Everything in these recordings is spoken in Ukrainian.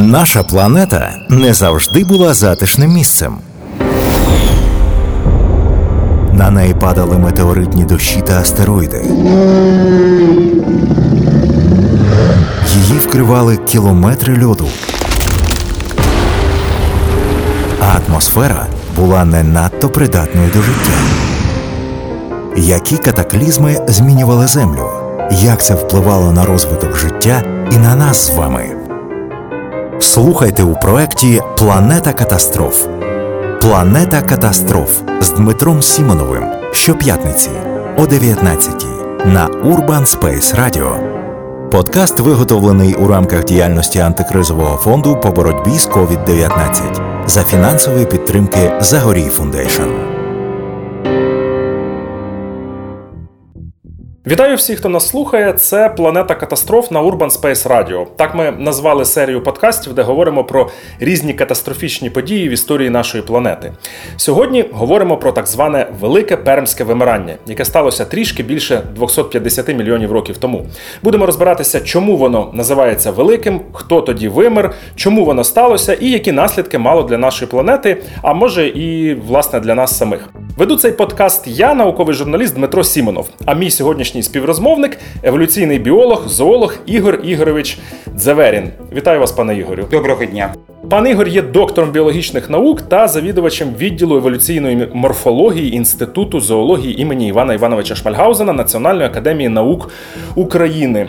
Наша планета не завжди була затишним місцем. На неї падали метеоритні дощі та астероїди. Її вкривали кілометри льоду. А атмосфера була не надто придатною до життя. Які катаклізми змінювали Землю? Як це впливало на розвиток життя і на нас з вами? Слухайте у проєкті Планета катастроф. Планета катастроф з Дмитром Сімоновим щоп'ятниці о 19 на Urban Space Radio. Подкаст виготовлений у рамках діяльності антикризового фонду по боротьбі з COVID-19 за фінансової підтримки Zagoriy Foundation. Вітаю всіх, хто нас слухає. Це планета катастроф на Urban Space Radio. Так ми назвали серію подкастів, де говоримо про різні катастрофічні події в історії нашої планети. Сьогодні говоримо про так зване велике пермське вимирання, яке сталося трішки більше 250 мільйонів років тому. Будемо розбиратися, чому воно називається великим, хто тоді вимер, чому воно сталося і які наслідки мало для нашої планети, а може і власне для нас самих. Веду цей подкаст я, науковий журналіст Дмитро Сімонов. А мій сьогоднішній співрозмовник еволюційний біолог, зоолог Ігор Ігорович Дзеверін. Вітаю вас, пане Ігорю. Доброго дня. Пан Ігор є доктором біологічних наук та завідувачем відділу еволюційної морфології Інституту зоології імені Івана Івановича Шмальгаузена Національної академії наук України.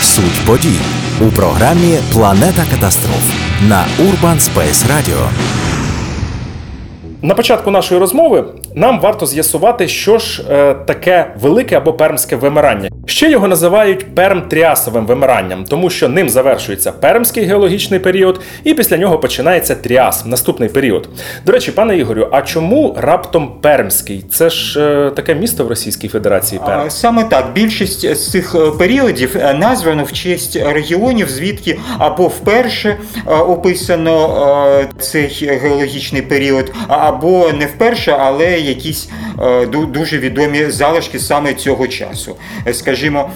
Суть подій у програмі Планета катастроф на Urban Space Radio. На початку нашої розмови нам варто з'ясувати, що ж е, таке велике або пермське вимирання. Ще його називають перм-тріасовим вимиранням, тому що ним завершується пермський геологічний період, і після нього починається тріас, наступний період. До речі, пане Ігорю, а чому раптом пермський? Це ж е, таке місто в Російській Федерації Перм. Саме так. Більшість з цих е, періодів е, названо в честь регіонів, звідки або вперше е, описано е, цей геологічний період, або не вперше, але якісь е, дуже відомі залишки саме цього часу. Е, Скажімо.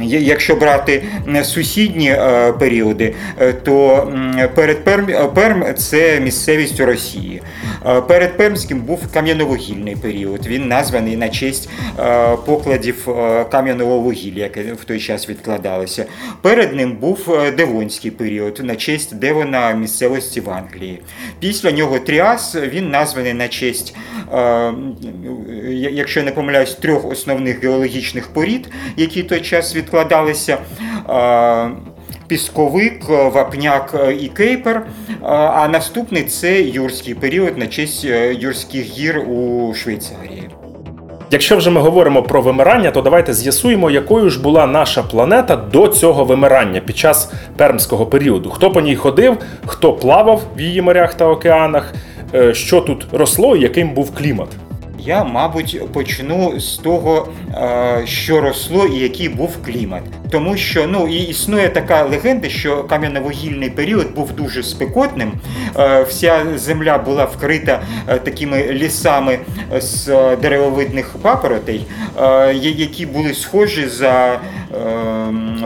Е, Якщо брати е, сусідні е, періоди, то перед Перм, Перм це місцевість у Росії. Перед Пермським був кам'яновугільний період. Він названий на честь покладів кам'яного вугілля, яке в той час відкладалося. Перед ним був Девонський період на честь Девона місцевості в Англії. Після нього Тріас він названий на честь, якщо я не помиляюсь, трьох основних геологічних порід, які в той час відкладалися. Е, Пісковик, вапняк е, і кейпер. Е, А наступний це юрський період на честь е, юрських гір у Швейцарії. Якщо вже ми говоримо про вимирання, то давайте з'ясуємо, якою ж була наша планета до цього вимирання під час пермського періоду. Хто по ній ходив, хто плавав в її морях та океанах, е, що тут росло і яким був клімат. Я, мабуть, почну з того, е, що росло і який був клімат. Тому що ну і існує така легенда, що кам'яновугільний період був дуже спекотним. Е, Вся земля була вкрита е, такими лісами з деревовидних папоротей, які були схожі за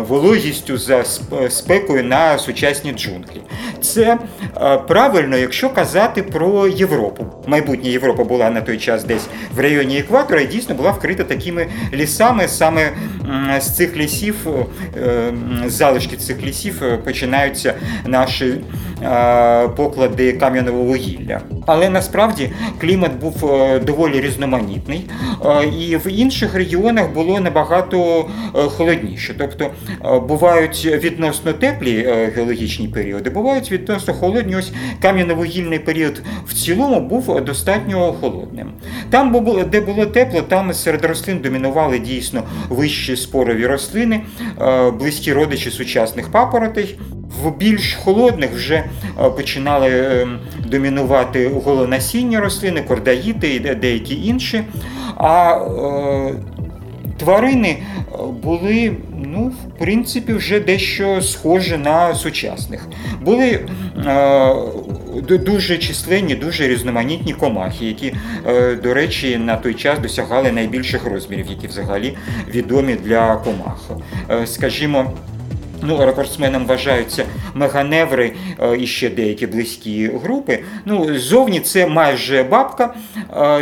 вологістю, за сп- спекою на сучасні джунглі. Це е, правильно, якщо казати про Європу. Майбутня Європа була на той час десь в районі екватора і дійсно була вкрита такими лісами. Саме з цих лісів, е, з залишки цих лісів е, починаються наші е, поклади кам'яного вугілля. Але насправді клімат був доволі різноманітний, і в інших регіонах було набагато холодніше. Тобто бувають відносно теплі геологічні періоди, бувають відносно холодні. Ось кам'яно-вугільний період в цілому був достатньо холодним. Там, де було тепло, там серед рослин домінували дійсно вищі спорові рослини, е, близькі родичі сучасних папоротей. В більш холодних вже е, починали е, домінувати голонасіння рослини, кордаїти і деякі інші. А е, тварини були, ну, в принципі, вже дещо схожі на сучасних. Були дуже численні, дуже різноманітні комахи, які, е, до речі, на той час досягали найбільших розмірів, які взагалі відомі для комах. Е, Скажімо, Ну, рекордсменом вважаються меганеври і ще деякі близькі групи. Ну, Зовні це майже бабка,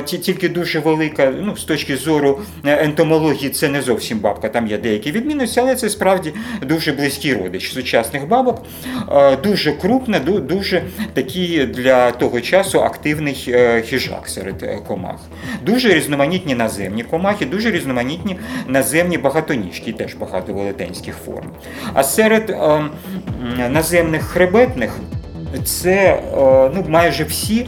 тільки дуже велика. Ну, З точки зору ентомології, це не зовсім бабка, там є деякі відмінності, але це справді дуже близький родич сучасних бабок, дуже крупна, дуже такий для того часу активний е, хижак серед е, комах. Дуже різноманітні наземні комахи, дуже різноманітні наземні багатоніжки, теж багато велетенських форм. А серед е, наземних хребетних це е, ну, майже всі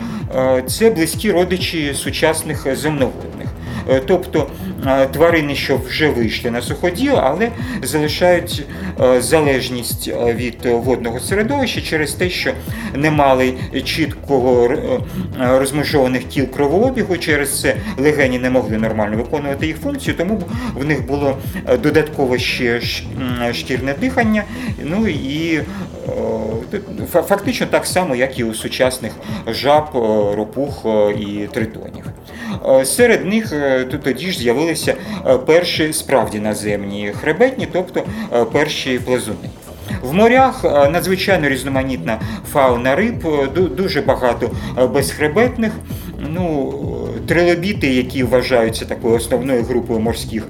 це близькі родичі сучасних земноводних. Е, тобто е, тварини, що вже вийшли на суходіл, але залишають е, залежність від водного середовища через те, що не мали чіткого розмежованих кіл кровообігу, через це легені не могли нормально виконувати їх функцію, тому в них було додатково ще шкірне дихання. Ну і фактично так само, як і у сучасних жаб, ропух і тритонів. Серед них тоді ж з'явилися е, перші справді наземні хребетні, тобто е, перші плазуни. В морях е, надзвичайно різноманітна фауна риб, дуже багато безхребетних. Ну, Трилобіти, які вважаються такою основною групою морських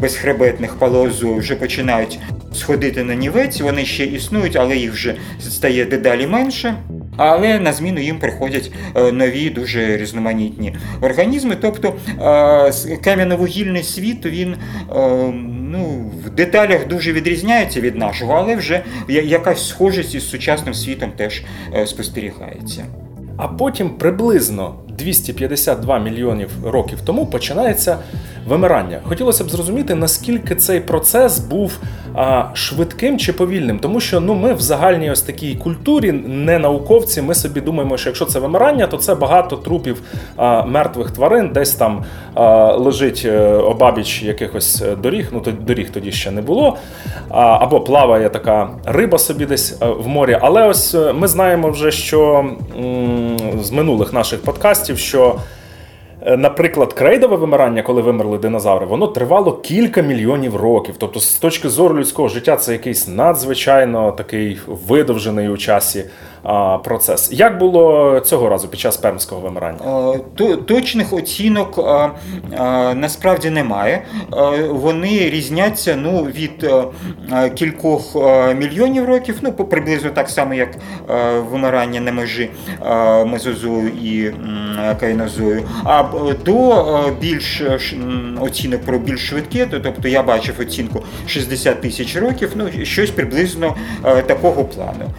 безхребетних палеозу, вже починають сходити на нівець. Вони ще існують, але їх вже стає дедалі менше. Але на зміну їм приходять е, нові, дуже різноманітні організми. Тобто е, кам'яно-вугільний світ він е, ну, в деталях дуже відрізняється від нашого, але вже якась схожість із сучасним світом теж спостерігається. А потім приблизно 252 мільйонів років тому починається вимирання. Хотілося б зрозуміти, наскільки цей процес був а, швидким чи повільним, тому що ну ми в загальній ось такій культурі, не науковці, ми собі думаємо, що якщо це вимирання, то це багато трупів а, мертвих тварин, десь там а, лежить е, обабіч якихось е, доріг. Ну то доріг тоді ще не було. А, або плаває така риба собі десь е, в морі. Але ось ми знаємо вже, що м, з минулих наших подкастів, що Е, наприклад, крейдове вимирання, коли вимерли динозаври, воно тривало кілька мільйонів років. Тобто, з точки зору людського життя, це якийсь надзвичайно такий видовжений у часі процес. Як було цього разу під час пермського вимирання? Точних оцінок насправді немає. Вони різняться ну, від кількох мільйонів років, ну приблизно так само, як вимирання на межі мезозою і кайнозою, а до більш оцінок про більш швидке, тобто я бачив оцінку 60 тисяч років, ну щось приблизно такого плану.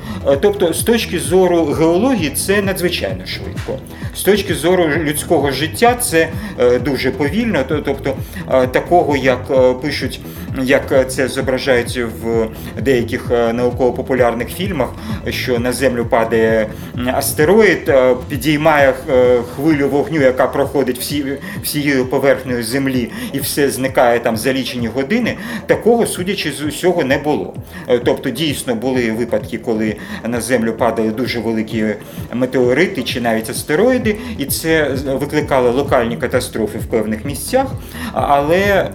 Тобто, з точки точки зору геології це надзвичайно швидко. З точки зору людського життя це е, дуже повільно, тобто е, такого, як е, пишуть, як це зображають в деяких науково-популярних фільмах, що на землю падає астероїд, підіймає хвилю вогню, яка проходить всі, всією поверхнею землі, і все зникає там за лічені години. Такого, судячи з усього, не було. Тобто, дійсно були випадки, коли на землю падали дуже великі метеорити чи навіть астероїди, і це викликало локальні катастрофи в певних місцях. Але, е,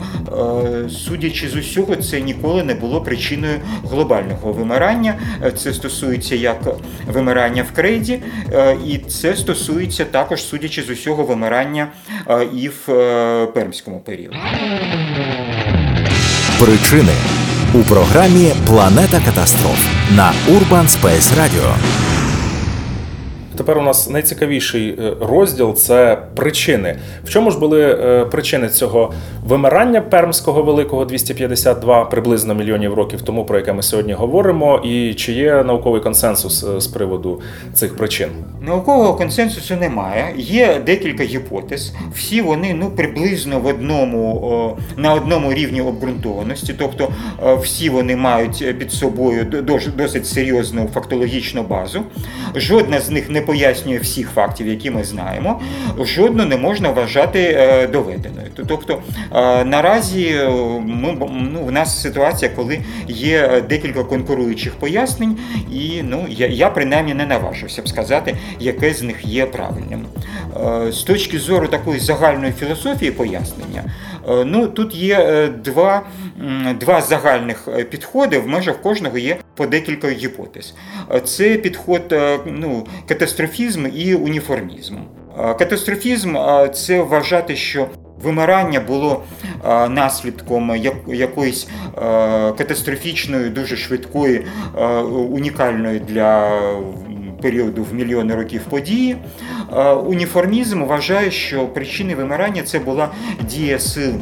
судячи з усього, це ніколи не було причиною глобального вимирання. Це стосується як вимирання в крейді, е, і це стосується також, судячи з усього, вимирання е, і в пермському періоді. Причини у програмі Планета катастроф на Urban Space Radio. Тепер у нас найцікавіший е, розділ це причини. В чому ж були е, причини цього вимирання пермського великого 252 приблизно мільйонів років тому, про яке ми сьогодні говоримо, і чи є науковий консенсус е, з приводу цих причин? Наукового консенсусу немає. Є декілька гіпотез. Всі вони ну приблизно в одному на одному рівні обґрунтованості, тобто всі вони мають під собою досить серйозну фактологічну базу. Жодна з них не пояснює всіх фактів, які ми знаємо, жодну не можна вважати е, доведеною. Тобто е, наразі е, ми ну, в нас ситуація, коли є декілька конкуруючих пояснень, і ну я, я принаймні не наважився б сказати, яке з них є правильним. З точки зору такої загальної філософії пояснення, ну тут є два два загальних підходи, в межах кожного є по декілька гіпотез. Це підход ну, катастрофізм і уніформізм. Катастрофізм це вважати, що Вимирання було наслідком якоїсь катастрофічної, дуже швидкої, унікальної для періоду в мільйони років події. Уніформізм вважає, що причини вимирання це була дія сил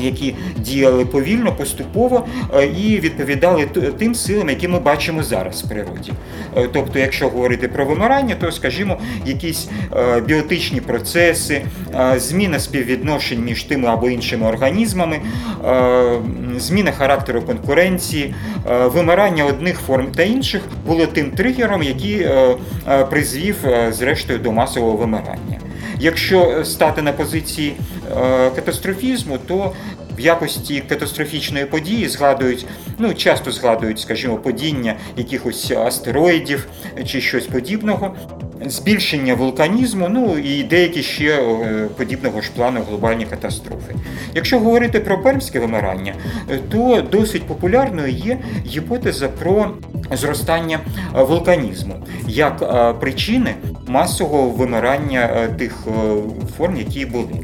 які діяли повільно, поступово е, і відповідали тим силам, які ми бачимо зараз в природі. Е, тобто, якщо говорити про вимирання, то скажімо, якісь е, біотичні процеси, зміна співвідношень між тими або іншими організмами, зміна характеру конкуренції, вимирання одних форм та інших було тим тригером, який призвів зрештою до масового вимирання. Якщо стати на позиції катастрофізму, то в якості катастрофічної події згадують, ну часто згадують, скажімо, падіння якихось астероїдів чи щось подібного, збільшення вулканізму, ну і деякі ще е, подібного ж плану глобальні катастрофи. Якщо говорити про пермське вимирання, то досить популярною є гіпотеза про зростання вулканізму як е, причини масового вимирання е, тих форм, які були.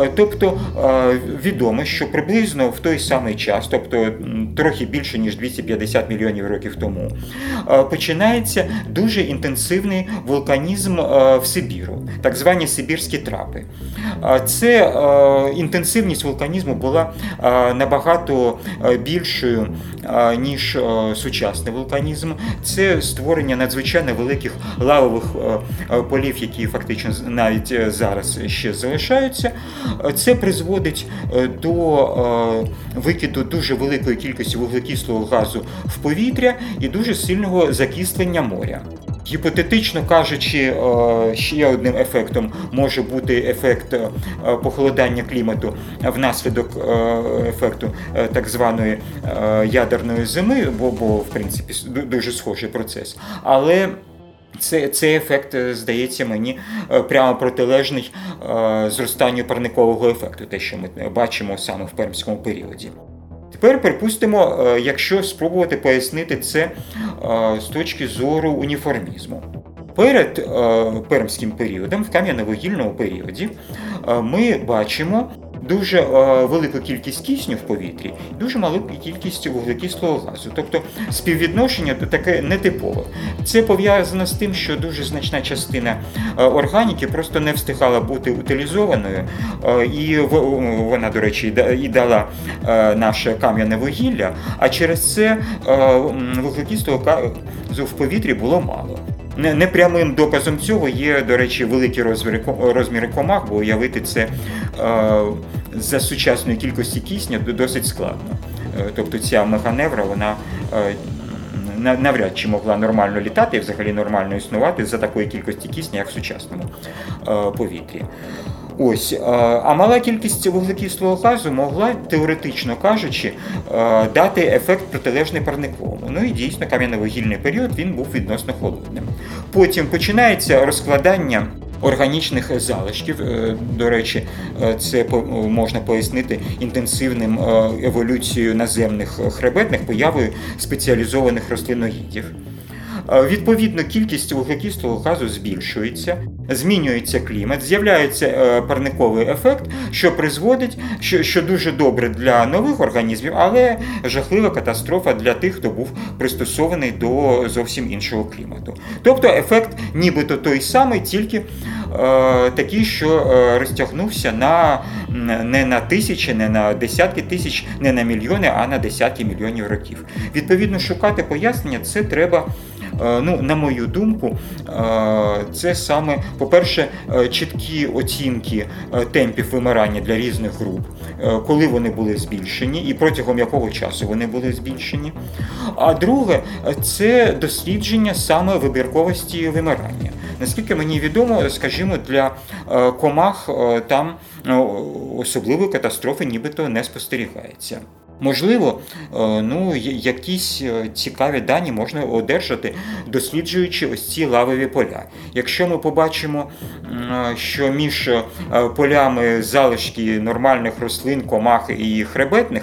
Е, тобто е, відомо, що приблизно в той самий час, тобто трохи більше ніж 250 мільйонів років тому, е, починається дуже інтенсивний вулканізм в Сибіру, так звані Сибірські трапи. Це інтенсивність вулканізму була набагато більшою, ніж сучасний вулканізм. Це створення надзвичайно великих лавових полів, які фактично навіть зараз ще залишаються. Це призводить е, до е, викиду дуже великої кількості вуглекислого газу в повітря і дуже сильного закислення моря. Гіпотетично кажучи, е, ще одним ефектом може бути ефект похолодання клімату внаслідок ефекту так званої ядерної зими, бо, бо в принципі дуже схожий процес. Але це, Цей ефект, е, здається мені, е, прямо протилежний е, зростанню парникового ефекту, те, що ми бачимо саме в пермському періоді. Тепер припустимо, якщо спробувати пояснити це з точки зору уніформізму. Перед пермським періодом, в кам'яно-вугільному періоді, ми бачимо дуже е, велику кількість кисню в повітрі, дуже малу кількість вуглекислого газу. Тобто співвідношення таке нетипове. Це пов'язано з тим, що дуже значна частина е, органіки просто не встигала бути утилізованою, е, і вона, до речі, і дала наше кам'яне вугілля. А через це вуглекислого газу в повітрі було мало. Непрямим доказом цього є, до речі, великі розміри комах, бо уявити це е, за сучасної кількості кисня досить складно. Е, тобто ця механевра, вона е, навряд чи могла нормально літати і взагалі нормально існувати за такої кількості кисня, як в сучасному повітрі. Ось, а мала кількість вуглекислого газу могла, теоретично кажучи, дати ефект протилежний парниковому. Ну і дійсно кам'яно-вугільний період він був відносно холодним. Потім починається розкладання. Органічних залишків, е, до речі, е, це можна пояснити інтенсивним е, еволюцією наземних хребетних появою спеціалізованих рослиноїдів. Відповідно, кількість вуглекислого газу збільшується, змінюється клімат, з'являється е, парниковий ефект, що призводить, що, що дуже добре для нових організмів, але жахлива катастрофа для тих, хто був пристосований до зовсім іншого клімату. Тобто ефект, нібито той самий, тільки е, такий, що е, розтягнувся на не на тисячі, не на десятки тисяч, не на мільйони, а на десятки мільйонів років. Відповідно, шукати пояснення це треба. Е, ну, на мою думку, е, це саме, по-перше, е, чіткі оцінки темпів вимирання для різних груп, коли вони були збільшені і протягом якого часу вони були збільшені. А друге, це дослідження саме вибірковості вимирання. Наскільки мені відомо, скажімо, для комах там особливої катастрофи нібито не спостерігається. Можливо, ну, якісь цікаві дані можна одержати, досліджуючи ось ці лавові поля. Якщо ми побачимо, що між полями залишки нормальних рослин, комах і хребетних,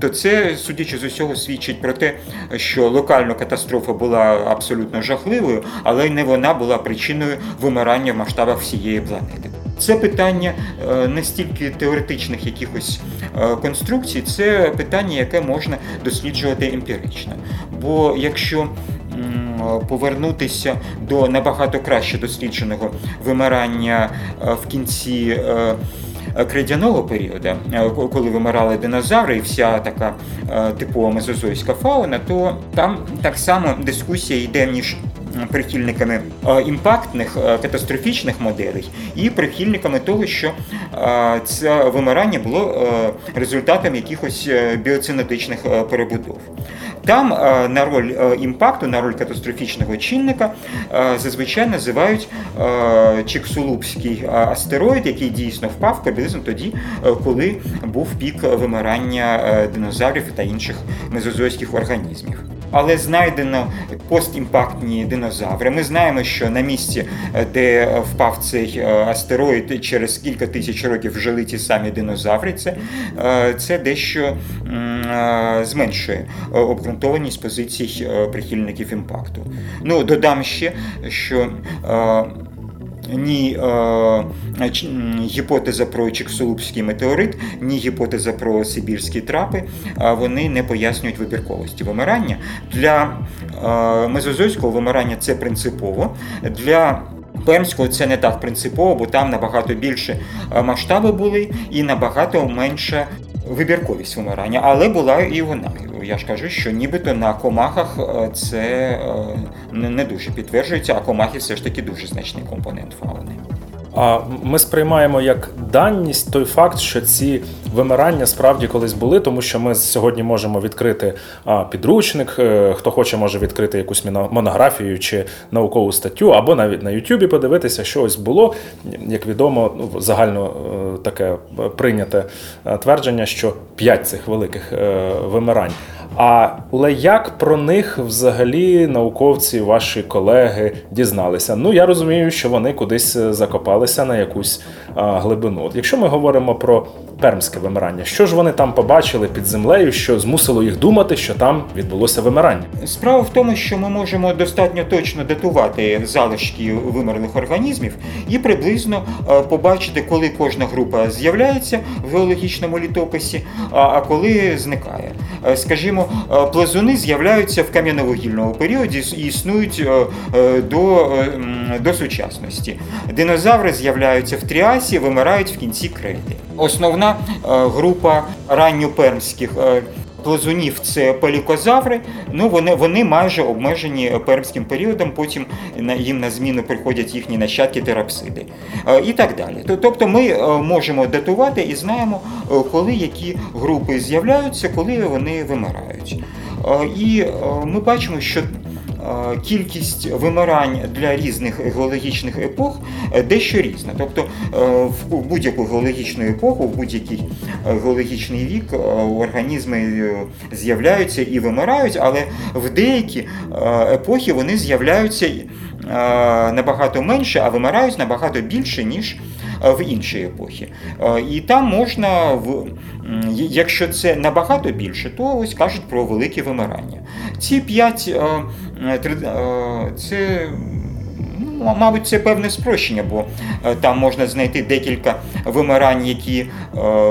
то це, судячи з усього, свідчить про те, що локальна катастрофа була абсолютно жахливою, але не вона була причиною вимирання в масштабах всієї планети. Це питання е, не стільки теоретичних якихось е, конструкцій, це питання, яке можна досліджувати емпірично. Бо якщо повернутися до набагато краще дослідженого вимирання е, в кінці кридяного періоду, коли вимирали динозаври і вся така типова мезозойська фауна, то там так само дискусія йде між прихильниками е, імпактних е, катастрофічних моделей і прихильниками того, що е, це вимирання було результатом якихось біоцинетичних перебудов. Там на роль імпакту, на роль катастрофічного чинника зазвичай називають Чиксулупський астероїд, який дійсно впав приблизно тоді, коли був пік вимирання динозаврів та інших мезозойських організмів але знайдено постімпактні динозаври. Ми знаємо, що на місці, е, де впав цей е, астероїд, через кілька тисяч років жили ті самі динозаври. Це е, це дещо зменшує обґрунтованість позицій прихильників імпакту. Ну додам ще, що ні е, гіпотеза про Чиксулупський метеорит, ні гіпотеза про Сибірські трапи, вони не пояснюють вибірковості вимирання. Для е, мезозойського вимирання це принципово. Для Пермського це не так принципово, бо там набагато більше е, масштаби були і набагато менше вибірковість вимирання, але була і вона. Я ж кажу, що нібито на комахах е, це е, не дуже підтверджується, а комахи все ж таки дуже значний компонент фауни. А ми сприймаємо як даність той факт, що ці вимирання справді колись були, тому що ми сьогодні можемо відкрити підручник. Е, хто хоче, може відкрити якусь монографію чи наукову статтю, або навіть на Ютубі подивитися, що ось було. Як відомо, ну, загально е, таке прийняте е, твердження, що п'ять цих великих вимирань. Але як про них взагалі науковці, ваші колеги дізналися? Ну я розумію, що вони кудись закопалися на якусь глибину. От Якщо ми говоримо про пермське вимирання, що ж вони там побачили під землею, що змусило їх думати, що там відбулося вимирання? Справа в тому, що ми можемо достатньо точно датувати залишки вимерлих організмів і приблизно побачити, коли кожна група з'являється в геологічному літописі, а коли зникає. Скажімо, плазуни з'являються в кам'яновугільному періоді і існують до, до сучасності. Динозаври з'являються в тріасі, вимирають в кінці крейди. Основна е, група ранньопермських е, плазунів це пелікозаври. Ну вони вони майже обмежені пермським періодом. Потім їм на зміну приходять їхні нащадки терапсиди е, і так далі. Тобто ми можемо датувати і знаємо, коли які групи з'являються, коли вони вимирають. І ми бачимо, що Е, кількість вимирань для різних геологічних епох е, дещо різна. Тобто е, в будь-яку геологічну епоху, в будь-який геологічний вік організми з'являються і вимирають, але в деякі епохи вони з'являються набагато менше, а вимирають набагато більше, ніж в інші епохи. І там можна. Якщо це набагато більше, то ось кажуть про велике вимирання. Ці п'ять це мабуть, це певне спрощення, бо е, там можна знайти декілька вимирань, які е,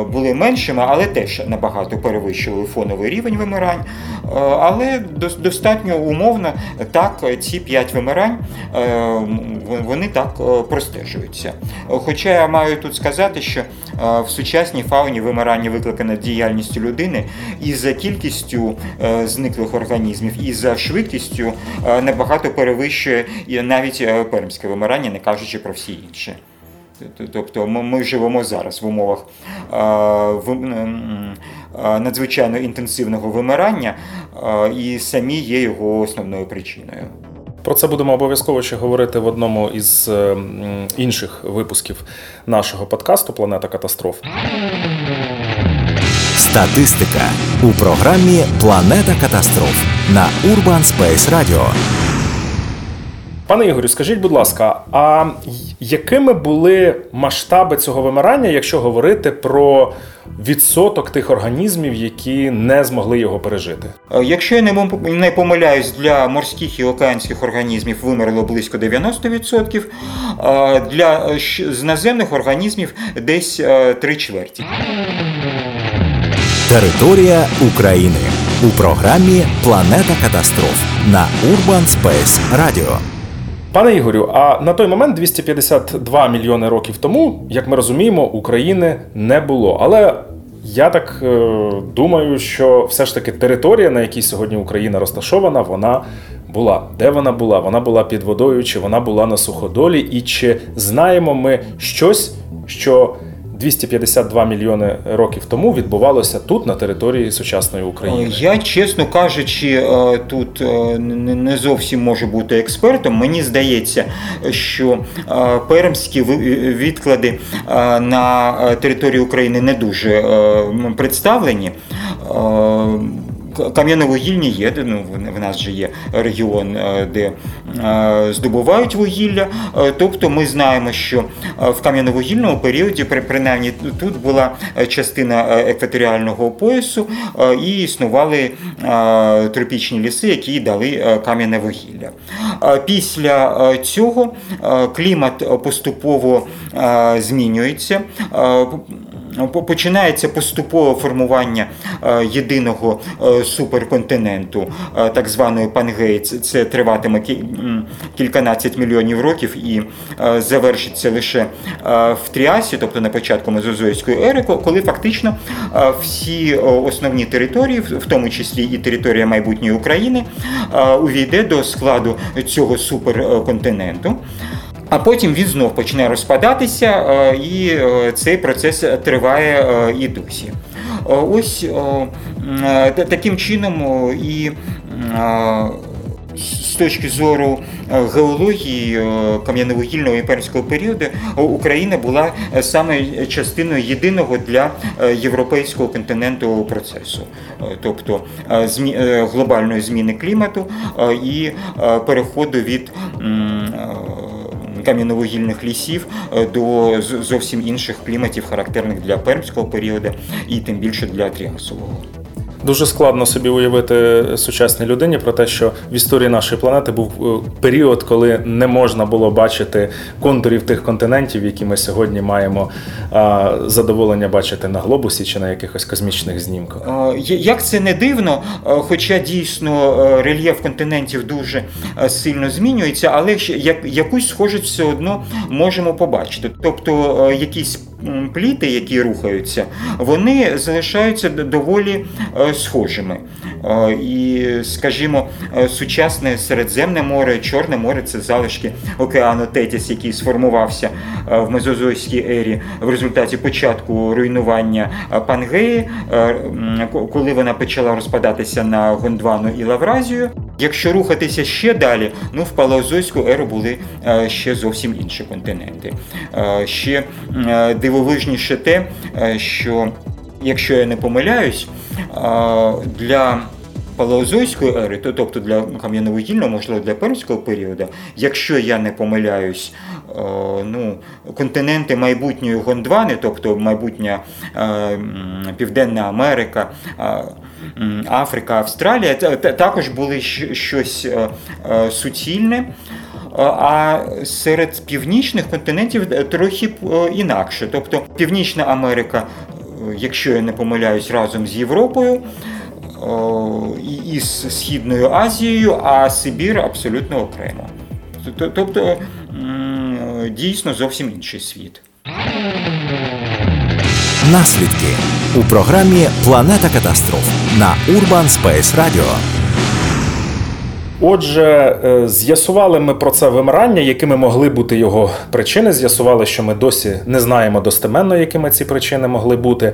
були меншими, але теж набагато перевищували фоновий рівень вимирань. Е, але достатньо умовно так ці п'ять вимирань вони так простежуються. Хоча я маю тут сказати, що в сучасній фауні вимирання викликане діяльністю людини і за кількістю зниклих організмів, і за швидкістю набагато перевищує навіть пермське вимирання, не кажучи про всі інші. Тобто ми живемо зараз в умовах надзвичайно інтенсивного вимирання і самі є його основною причиною. Про це будемо обов'язково ще говорити в одному із е, інших випусків нашого подкасту Планета катастроф. Статистика у програмі Планета катастроф на Urban Space Radio. Пане Ігорю, скажіть, будь ласка, а якими були масштаби цього вимирання, якщо говорити про відсоток тих організмів, які не змогли його пережити? Е, Якщо я не помиляюсь, для морських і океанських організмів вимерло близько 90%, а для е, з наземних організмів десь е, три чверті. Територія України у програмі Планета катастроф на Urban Space Radio. Пане Ігорю, а на той момент 252 мільйони років тому, як ми розуміємо, України не було. Але я так е, думаю, що все ж таки територія, на якій сьогодні Україна розташована, вона була. Де вона була? Вона була під водою, чи вона була на суходолі, і чи знаємо ми щось, що 252 мільйони років тому відбувалося тут, на території сучасної України? Я, чесно кажучи, е, тут е, не зовсім можу бути експертом. Мені здається, що е, пермські відклади е, на е, території України не дуже е, представлені. Е, К- Кам'яновугільні є, ну, в- нас же є регіон, е, де е, здобувають вугілля. Е, Тобто ми знаємо, що в кам'яновугільному періоді, принаймні тут була частина екваторіального поясу і існували тропічні ліси, які дали кам'яне вугілля. Після цього клімат поступово змінюється. По- Починається поступове формування е, єдиного е, суперконтиненту, е, так званої Пангеї. Це- триватиме кільканадцять мільйонів років і завершиться лише в Тріасі, тобто на початку Мезозойської ери, коли фактично всі основні території, в тому числі і територія майбутньої України, увійде до складу цього суперконтиненту. А потім він знов почне розпадатися, е, і е, цей процес триває е, і досі. Ось таким чином і з точки зору геології кам'яновугільного імперського періоду Україна була саме частиною єдиного для європейського континенту процесу, тобто глобальної зміни клімату і переходу від кам'яновугільних лісів е, до зовсім інших кліматів, характерних для пермського періоду і тим більше для тріасового. Дуже складно собі уявити сучасній людині про те, що в історії нашої планети був е, період, коли не можна було бачити контурів тих континентів, які ми сьогодні маємо задоволення бачити на глобусі чи на якихось космічних знімках. Як це не дивно, е, хоча дійсно е, рельєф континентів дуже сильно змінюється, але якусь схожість все одно можемо побачити. Тобто якісь пліти, які рухаються, вони залишаються доволі е, схожими. Е, І, скажімо, е, сучасне Середземне море, Чорне море це залишки океану Тетіс, який сформувався е, в Мезозойській ері в результаті початку руйнування Пангеї, коли вона почала розпадатися на Гондвану і Лавразію. Якщо рухатися ще далі, ну в Палеозойську еру були ще зовсім інші континенти. Ще дивовижніше те, що якщо я не помиляюсь, для Палеозойської ери, то- тобто для кам'яновугільного, можливо, для пермського періоду, якщо я не помиляюсь, ну, континенти майбутньої Гондвани, тобто майбутня Південна Америка, Африка, Австралія, та- та- також були щось е, е, суцільне. А серед північних континентів трохи е, інакше. Тобто Північна Америка, якщо я не помиляюсь, разом з Європою. і- і з Східною Азією, а Сибір абсолютно окремо. Тобто дійсно зовсім інший світ. Наслідки у програмі Планета катастроф на Urban Space Radio. Отже, е, з'ясували ми про це вимирання, якими могли бути його причини. З'ясували, що ми досі не знаємо достеменно, якими ці причини могли бути.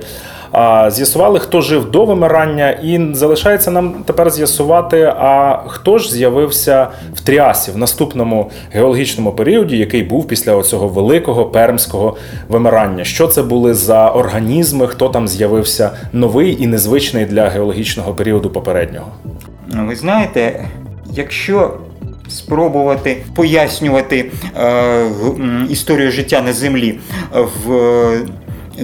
А з'ясували, хто жив до вимирання, і залишається нам тепер з'ясувати, а хто ж з'явився в Тріасі в наступному геологічному періоді, який був після цього великого пермського вимирання. Що це були за організми, хто там з'явився новий і незвичний для геологічного періоду попереднього? Ви знаєте, якщо спробувати пояснювати е, історію життя на землі в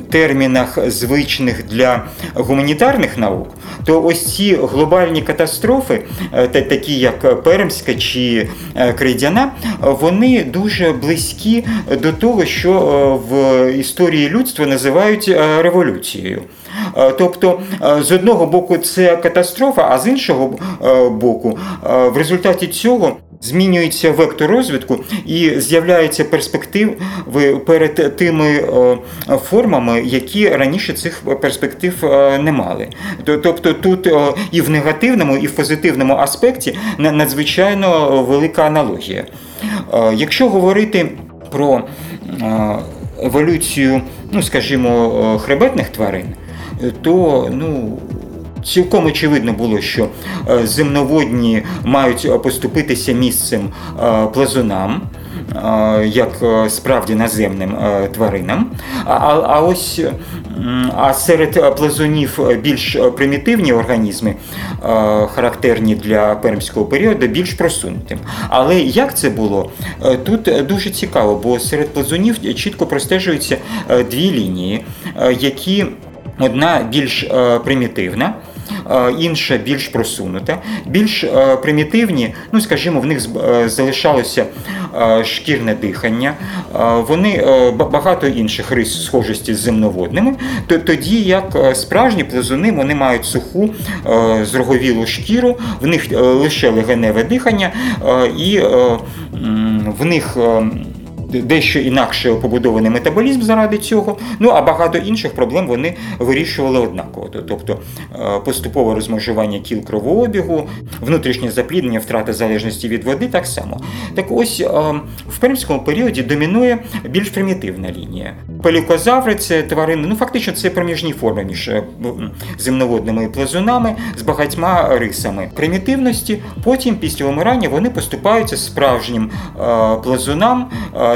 термінах звичних для гуманітарних наук, то ось ці глобальні катастрофи, е, такі як Пермська чи е, Крейдяна, вони дуже близькі до того, що е, в історії людства називають революцією. Тобто, з одного боку, це катастрофа, а з іншого боку, в результаті цього змінюється вектор розвитку і з'являються перспективи перед тими е, формами, які раніше цих перспектив е, не мали. Тобто тут е, і в негативному, і в позитивному аспекті надзвичайно велика аналогія. Якщо говорити про еволюцію, ну скажімо, хребетних тварин, то ну. Цілком очевидно було, що е, земноводні мають поступитися місцем е, плазунам. Е, як справді наземним тваринам. А а ось а серед плазунів більш примітивні організми, характерні для пермського періоду, більш просунутим. Але як це було? Тут дуже цікаво, бо серед плазунів чітко простежуються дві лінії, які одна більш примітивна інша більш просунута, більш примітивні, ну скажімо, в них е, залишалося шкірне дихання, вони е, багато інших рис схожості з земноводними, тоді як е, справжні плазуни вони мають суху зроговілу шкіру, в них лише легеневе дихання, і в них дещо інакше побудований метаболізм заради цього. Ну а багато інших проблем вони вирішували однаково. Тобто е, поступове розмежування кіл кровообігу, внутрішнє запліднення, втрата залежності від води так само. Так ось е, в пермському періоді домінує більш примітивна лінія. Пелікозаври це тварини, ну фактично це проміжні форми між е, земноводними плазунами з багатьма рисами примітивності. Потім, після вимирання, вони поступаються справжнім плазунам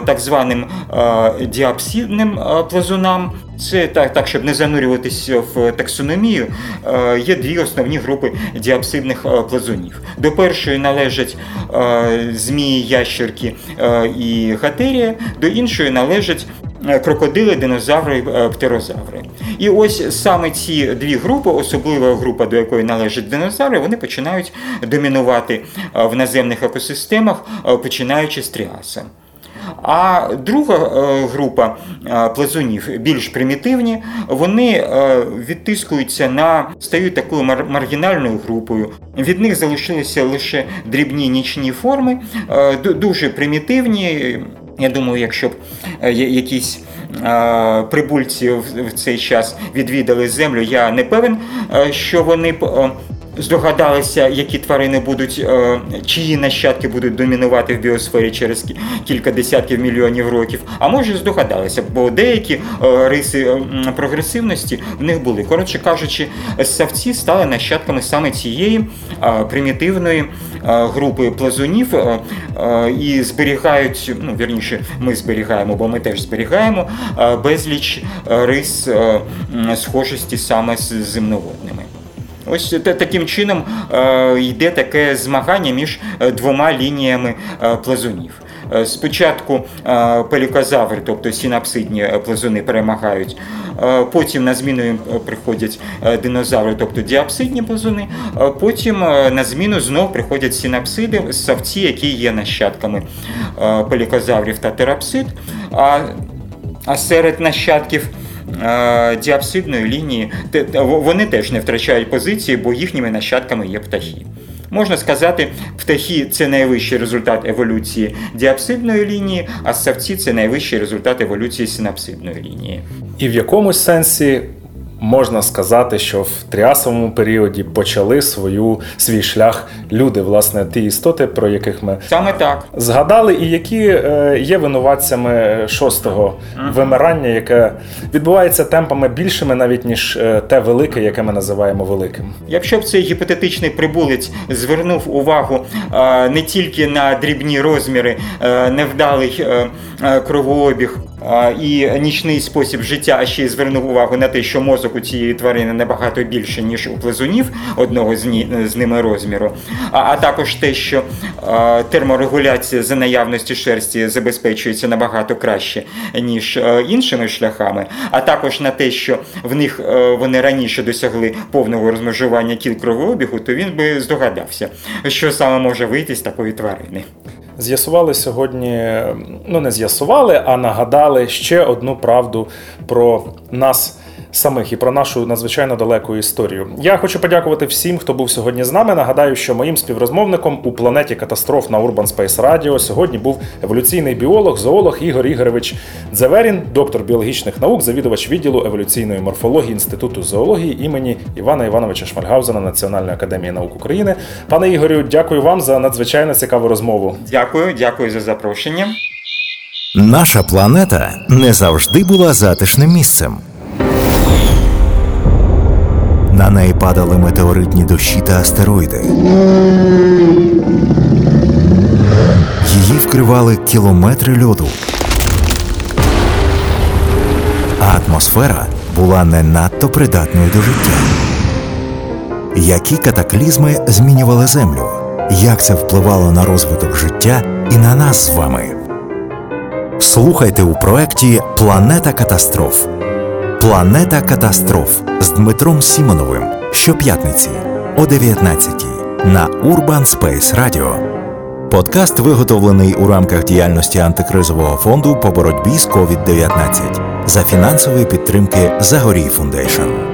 так званим діапсидним е, плазунам. Це так, так, щоб не занурюватися в таксономію, е, є дві основні групи діапсидних плазунів. До першої належать змії, ящерки і гатерія, до іншої належать крокодили, динозаври, птерозаври. І ось саме ці дві групи, особлива група, до якої належать динозаври, вони починають домінувати в наземних екосистемах, починаючи з тріаса. А друга е, група е, плазунів, більш примітивні, вони е, відтискуються на стають такою маргінальною групою. Від них залишилися лише дрібні нічні форми, дуже примітивні. Я думаю, якщо б якісь прибульці в цей час відвідали землю, я не певен, що вони б здогадалися, які тварини будуть, е, чиї нащадки будуть домінувати в біосфері через кілька десятків мільйонів років. А може здогадалися, бо деякі е, риси е, прогресивності в них були. Коротше кажучи, савці стали нащадками саме цієї примітивної групи плазунів і зберігають, ну вірніше, ми зберігаємо, бо ми теж зберігаємо безліч рис схожості саме з земноводними. Ось таким чином е, йде таке змагання між е, двома лініями е, плазунів. Спочатку пелікозаври, тобто синапсидні плазуни, перемагають. Потім на зміну їм приходять динозаври, тобто діапсидні плазуни. Потім на зміну знов приходять синапсиди, савці, які є нащадками пелікозаврів та терапсид. А серед нащадків діапсидної лінії, вони теж не втрачають позиції, бо їхніми нащадками є птахи. Можна сказати, птахи це найвищий результат еволюції діапсидної лінії, а ссавці це найвищий результат еволюції синапсидної лінії. І в якомусь сенсі можна сказати, що в тріасовому періоді почали свою свій шлях люди, власне, ті істоти, про яких ми Саме так. згадали, і які е, є винуватцями шостого вимирання, яке відбувається темпами більшими, навіть ніж е, те велике, яке ми називаємо великим. Якщо б цей гіпотетичний прибулець звернув увагу е, не тільки на дрібні розміри, е, невдалий е, е, кровообіг е, і нічний спосіб життя, а ще й звернув увагу на те, що мозок у цієї тварини набагато більше, ніж у плазунів одного з, ні, з ними розміру, а, а також те, що терморегуляція за наявності шерсті забезпечується набагато краще, ніж е, іншими шляхами, а також на те, що в них е, вони раніше досягли повного розмежування кіл кровообігу, то він би здогадався, що саме може вийти з такої тварини. З'ясували сьогодні, ну не з'ясували, а нагадали ще одну правду про нас. Самих і про нашу надзвичайно далеку історію. Я хочу подякувати всім, хто був сьогодні з нами. Нагадаю, що моїм співрозмовником у планеті катастроф на Urban Space Radio сьогодні був еволюційний біолог, зоолог Ігор Ігорович Дзеверін, доктор біологічних наук, завідувач відділу еволюційної морфології Інституту зоології імені Івана Івановича Шмальгаузена Національної академії наук України. Пане Ігорю, дякую вам за надзвичайно цікаву розмову. Дякую, дякую за запрошення. Наша планета не завжди була затишним місцем. На неї падали метеоритні дощі та астероїди. Її вкривали кілометри льоду. А атмосфера була не надто придатною до життя. Які катаклізми змінювали Землю? Як це впливало на розвиток життя і на нас з вами? Слухайте у проєкті Планета катастроф. Планета катастроф з Дмитром Сімоновим щоп'ятниці о 19 на Urban Space Radio. Подкаст виготовлений у рамках діяльності антикризового фонду по боротьбі з COVID-19 за фінансової підтримки Zagoriy Foundation.